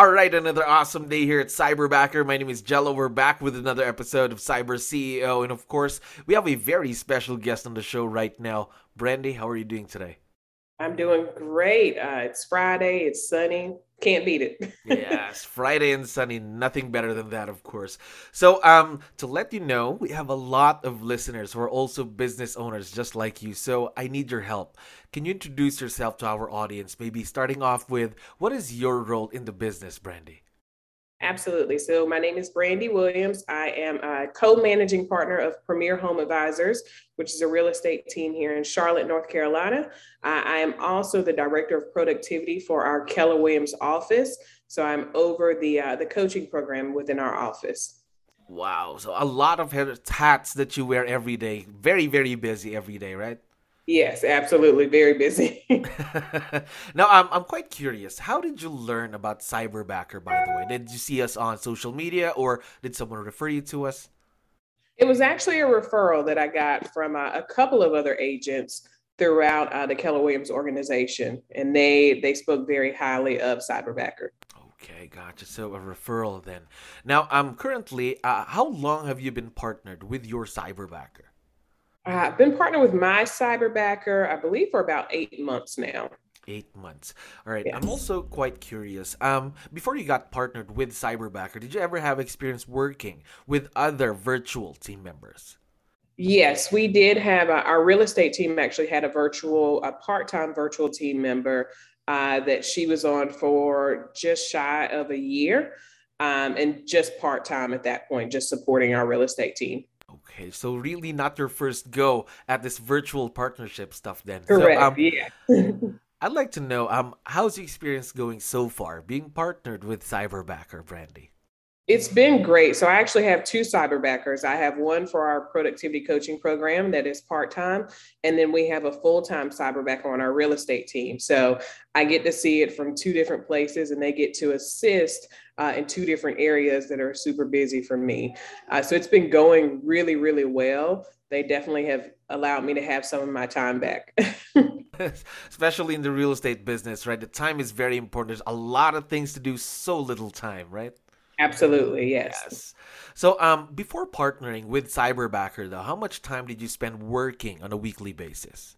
All right, another awesome day here at Cyberbacker. My name is Jello. We're back with another episode of Cyber CEO. And of course, we have a very special guest on the show right now. Brandy, how are you doing today? I'm doing great. Uh, it's Friday, it's sunny. Can't beat it. yes, Friday and sunny, nothing better than that, of course. So, um, to let you know, we have a lot of listeners who are also business owners just like you. So, I need your help. Can you introduce yourself to our audience? Maybe starting off with what is your role in the business, Brandy? Absolutely. So, my name is Brandy Williams. I am a co managing partner of Premier Home Advisors, which is a real estate team here in Charlotte, North Carolina. I am also the director of productivity for our Keller Williams office. So, I'm over the, uh, the coaching program within our office. Wow. So, a lot of hats that you wear every day. Very, very busy every day, right? Yes, absolutely. Very busy. now, I'm, I'm quite curious. How did you learn about Cyberbacker, by the way? Did you see us on social media or did someone refer you to us? It was actually a referral that I got from uh, a couple of other agents throughout uh, the Keller Williams organization, and they they spoke very highly of Cyberbacker. Okay, gotcha. So a referral then. Now, um, currently, uh, how long have you been partnered with your Cyberbacker? Uh, I've been partnered with my cyberbacker, I believe, for about eight months now. Eight months. All right. Yes. I'm also quite curious. Um, before you got partnered with Cyberbacker, did you ever have experience working with other virtual team members? Yes, we did have a, our real estate team actually had a virtual, a part-time virtual team member uh, that she was on for just shy of a year, um, and just part-time at that point, just supporting our real estate team. Okay, so really not your first go at this virtual partnership stuff then. Correct. So, um, yeah. I'd like to know um how's the experience going so far being partnered with Cyberbacker Brandy? It's been great. So I actually have two cyberbackers. I have one for our productivity coaching program that is part-time, and then we have a full-time cyberbacker on our real estate team. So I get to see it from two different places, and they get to assist uh, in two different areas that are super busy for me. Uh, so it's been going really, really well. They definitely have allowed me to have some of my time back. Especially in the real estate business, right? The time is very important. There's a lot of things to do, so little time, right? Absolutely, yes. yes. So, um, before partnering with Cyberbacker, though, how much time did you spend working on a weekly basis?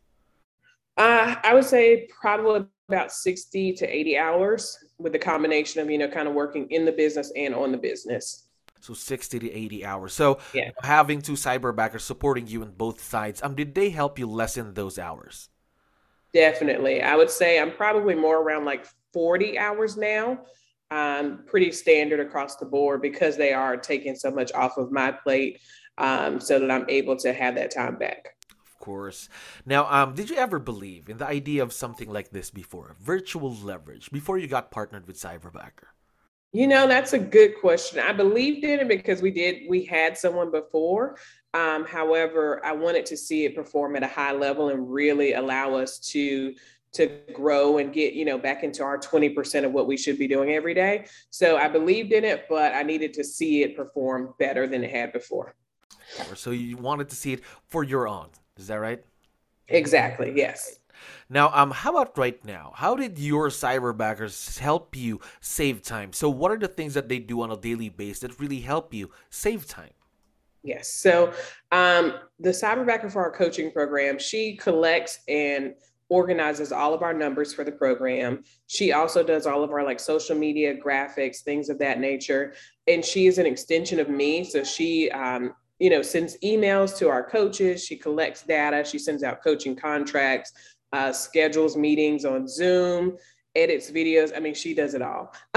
Uh, I would say probably about 60 to 80 hours with the combination of, you know, kind of working in the business and on the business. So 60 to 80 hours. So yeah. having two cyberbackers supporting you on both sides, um, did they help you lessen those hours? Definitely. I would say I'm probably more around like 40 hours now um, pretty standard across the board because they are taking so much off of my plate um, so that I'm able to have that time back. Of course. Now, um, did you ever believe in the idea of something like this before, virtual leverage, before you got partnered with Cyberbacker? You know, that's a good question. I believed in it because we did, we had someone before. Um, however, I wanted to see it perform at a high level and really allow us to to grow and get you know back into our 20% of what we should be doing every day. So i believed in it but i needed to see it perform better than it had before. So you wanted to see it for your own. Is that right? Exactly yes. Now um how about right now? How did your cyberbackers help you save time? So what are the things that they do on a daily basis that really help you save time? Yes. So um, the cyberbacker for our coaching program, she collects and organizes all of our numbers for the program. She also does all of our like social media graphics, things of that nature. And she is an extension of me. So she, um, you know, sends emails to our coaches. She collects data. She sends out coaching contracts, uh, schedules meetings on Zoom, edits videos. I mean, she does it all.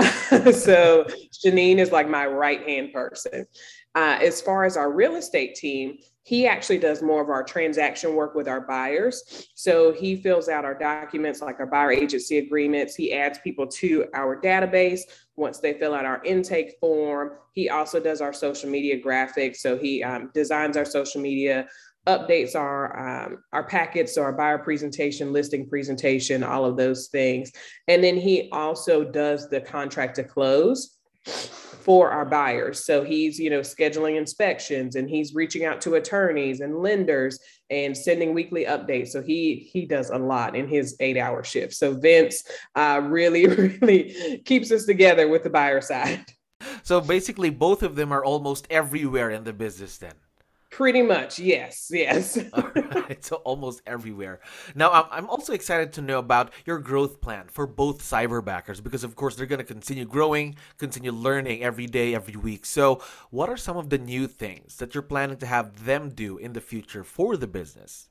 so Janine is like my right hand person. Uh, as far as our real estate team, he actually does more of our transaction work with our buyers. So he fills out our documents like our buyer agency agreements. He adds people to our database once they fill out our intake form. He also does our social media graphics. So he um, designs our social media, updates our um, our packets, so our buyer presentation, listing presentation, all of those things. And then he also does the contract to close for our buyers. So he's, you know, scheduling inspections and he's reaching out to attorneys and lenders and sending weekly updates. So he he does a lot in his eight hour shift. So Vince uh, really really keeps us together with the buyer side. So basically, both of them are almost everywhere in the business then. Pretty much, yes, yes. Right, so almost everywhere. Now, I'm, I'm also excited to know about your growth plan for both cyberbackers because, of course, they're going to continue growing, continue learning every day, every week. So, what are some of the new things that you're planning to have them do in the future for the business?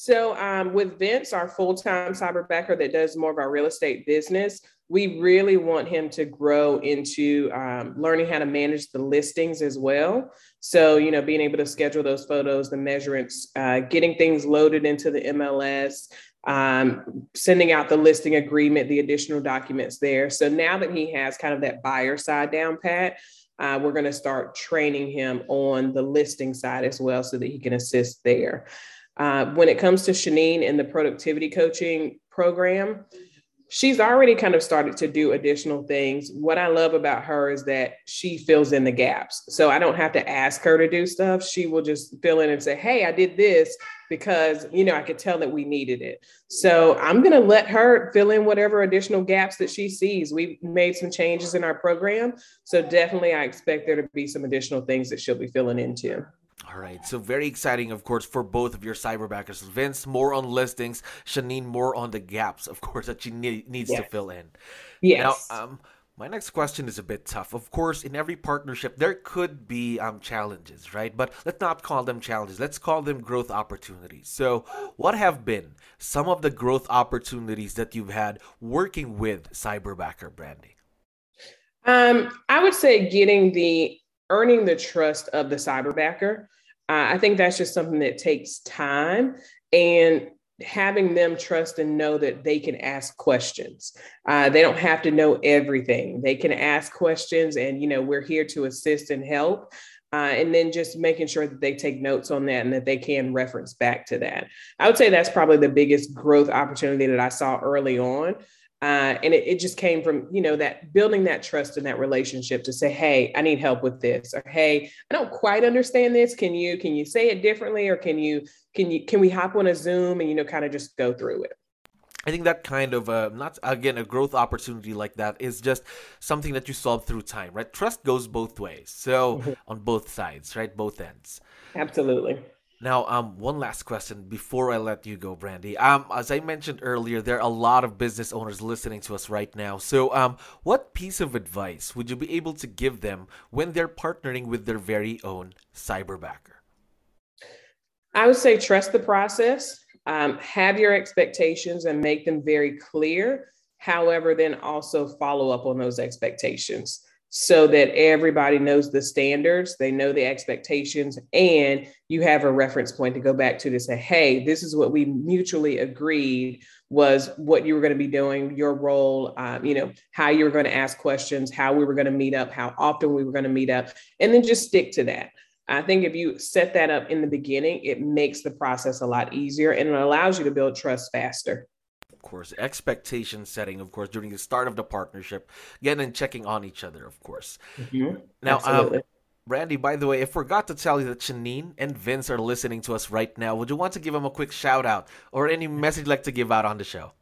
So, um, with Vince, our full time cyberbacker that does more of our real estate business, we really want him to grow into um, learning how to manage the listings as well. So, you know, being able to schedule those photos, the measurements, uh, getting things loaded into the MLS, um, sending out the listing agreement, the additional documents there. So now that he has kind of that buyer side down pat, uh, we're going to start training him on the listing side as well so that he can assist there. Uh, when it comes to Shanine and the productivity coaching program, she's already kind of started to do additional things. What I love about her is that she fills in the gaps. So I don't have to ask her to do stuff. She will just fill in and say, Hey, I did this because, you know, I could tell that we needed it. So I'm going to let her fill in whatever additional gaps that she sees. We've made some changes in our program. So definitely I expect there to be some additional things that she'll be filling into. All right, so very exciting, of course, for both of your cyberbackers. Vince more on listings, Shanine more on the gaps, of course, that she need, needs yes. to fill in. Yes. Now, um, my next question is a bit tough. Of course, in every partnership, there could be um, challenges, right? But let's not call them challenges. Let's call them growth opportunities. So, what have been some of the growth opportunities that you've had working with Cyberbacker Brandy? Um, I would say getting the earning the trust of the cyberbacker. Uh, I think that's just something that takes time and having them trust and know that they can ask questions. Uh, they don't have to know everything. They can ask questions, and you know we're here to assist and help. Uh, and then just making sure that they take notes on that and that they can reference back to that. I would say that's probably the biggest growth opportunity that I saw early on uh, and it, it, just came from you know that building that trust in that relationship to say hey i need help with this or hey i don't quite understand this can you can you say it differently or can you can you can we hop on a zoom and you know kind of just go through it I think that kind of uh, not again a growth opportunity like that is just something that you solve through time, right? Trust goes both ways, so mm-hmm. on both sides, right, both ends. Absolutely. Now, um, one last question before I let you go, Brandy. Um, as I mentioned earlier, there are a lot of business owners listening to us right now. So, um, what piece of advice would you be able to give them when they're partnering with their very own cyberbacker? I would say trust the process, um, have your expectations, and make them very clear. However, then also follow up on those expectations so that everybody knows the standards, they know the expectations, and you have a reference point to go back to to say, hey, this is what we mutually agreed was what you were going to be doing, your role, um, you know, how you were going to ask questions, how we were going to meet up, how often we were going to meet up, and then just stick to that. I think if you set that up in the beginning, it makes the process a lot easier and it allows you to build trust faster course, expectation setting, of course, during the start of the partnership, again, and checking on each other, of course. Mm-hmm. Now, um, Randy, by the way, I forgot to tell you that Shanine and Vince are listening to us right now. Would you want to give them a quick shout out or any message you'd like to give out on the show?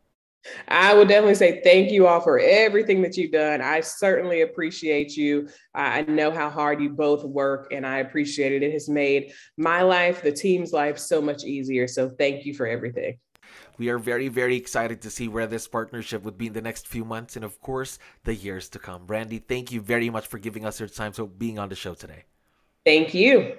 I would definitely say thank you all for everything that you've done. I certainly appreciate you. I know how hard you both work, and I appreciate it. It has made my life, the team's life, so much easier. So thank you for everything. We are very, very excited to see where this partnership would be in the next few months and, of course, the years to come. Brandy, thank you very much for giving us your time, for being on the show today. Thank you.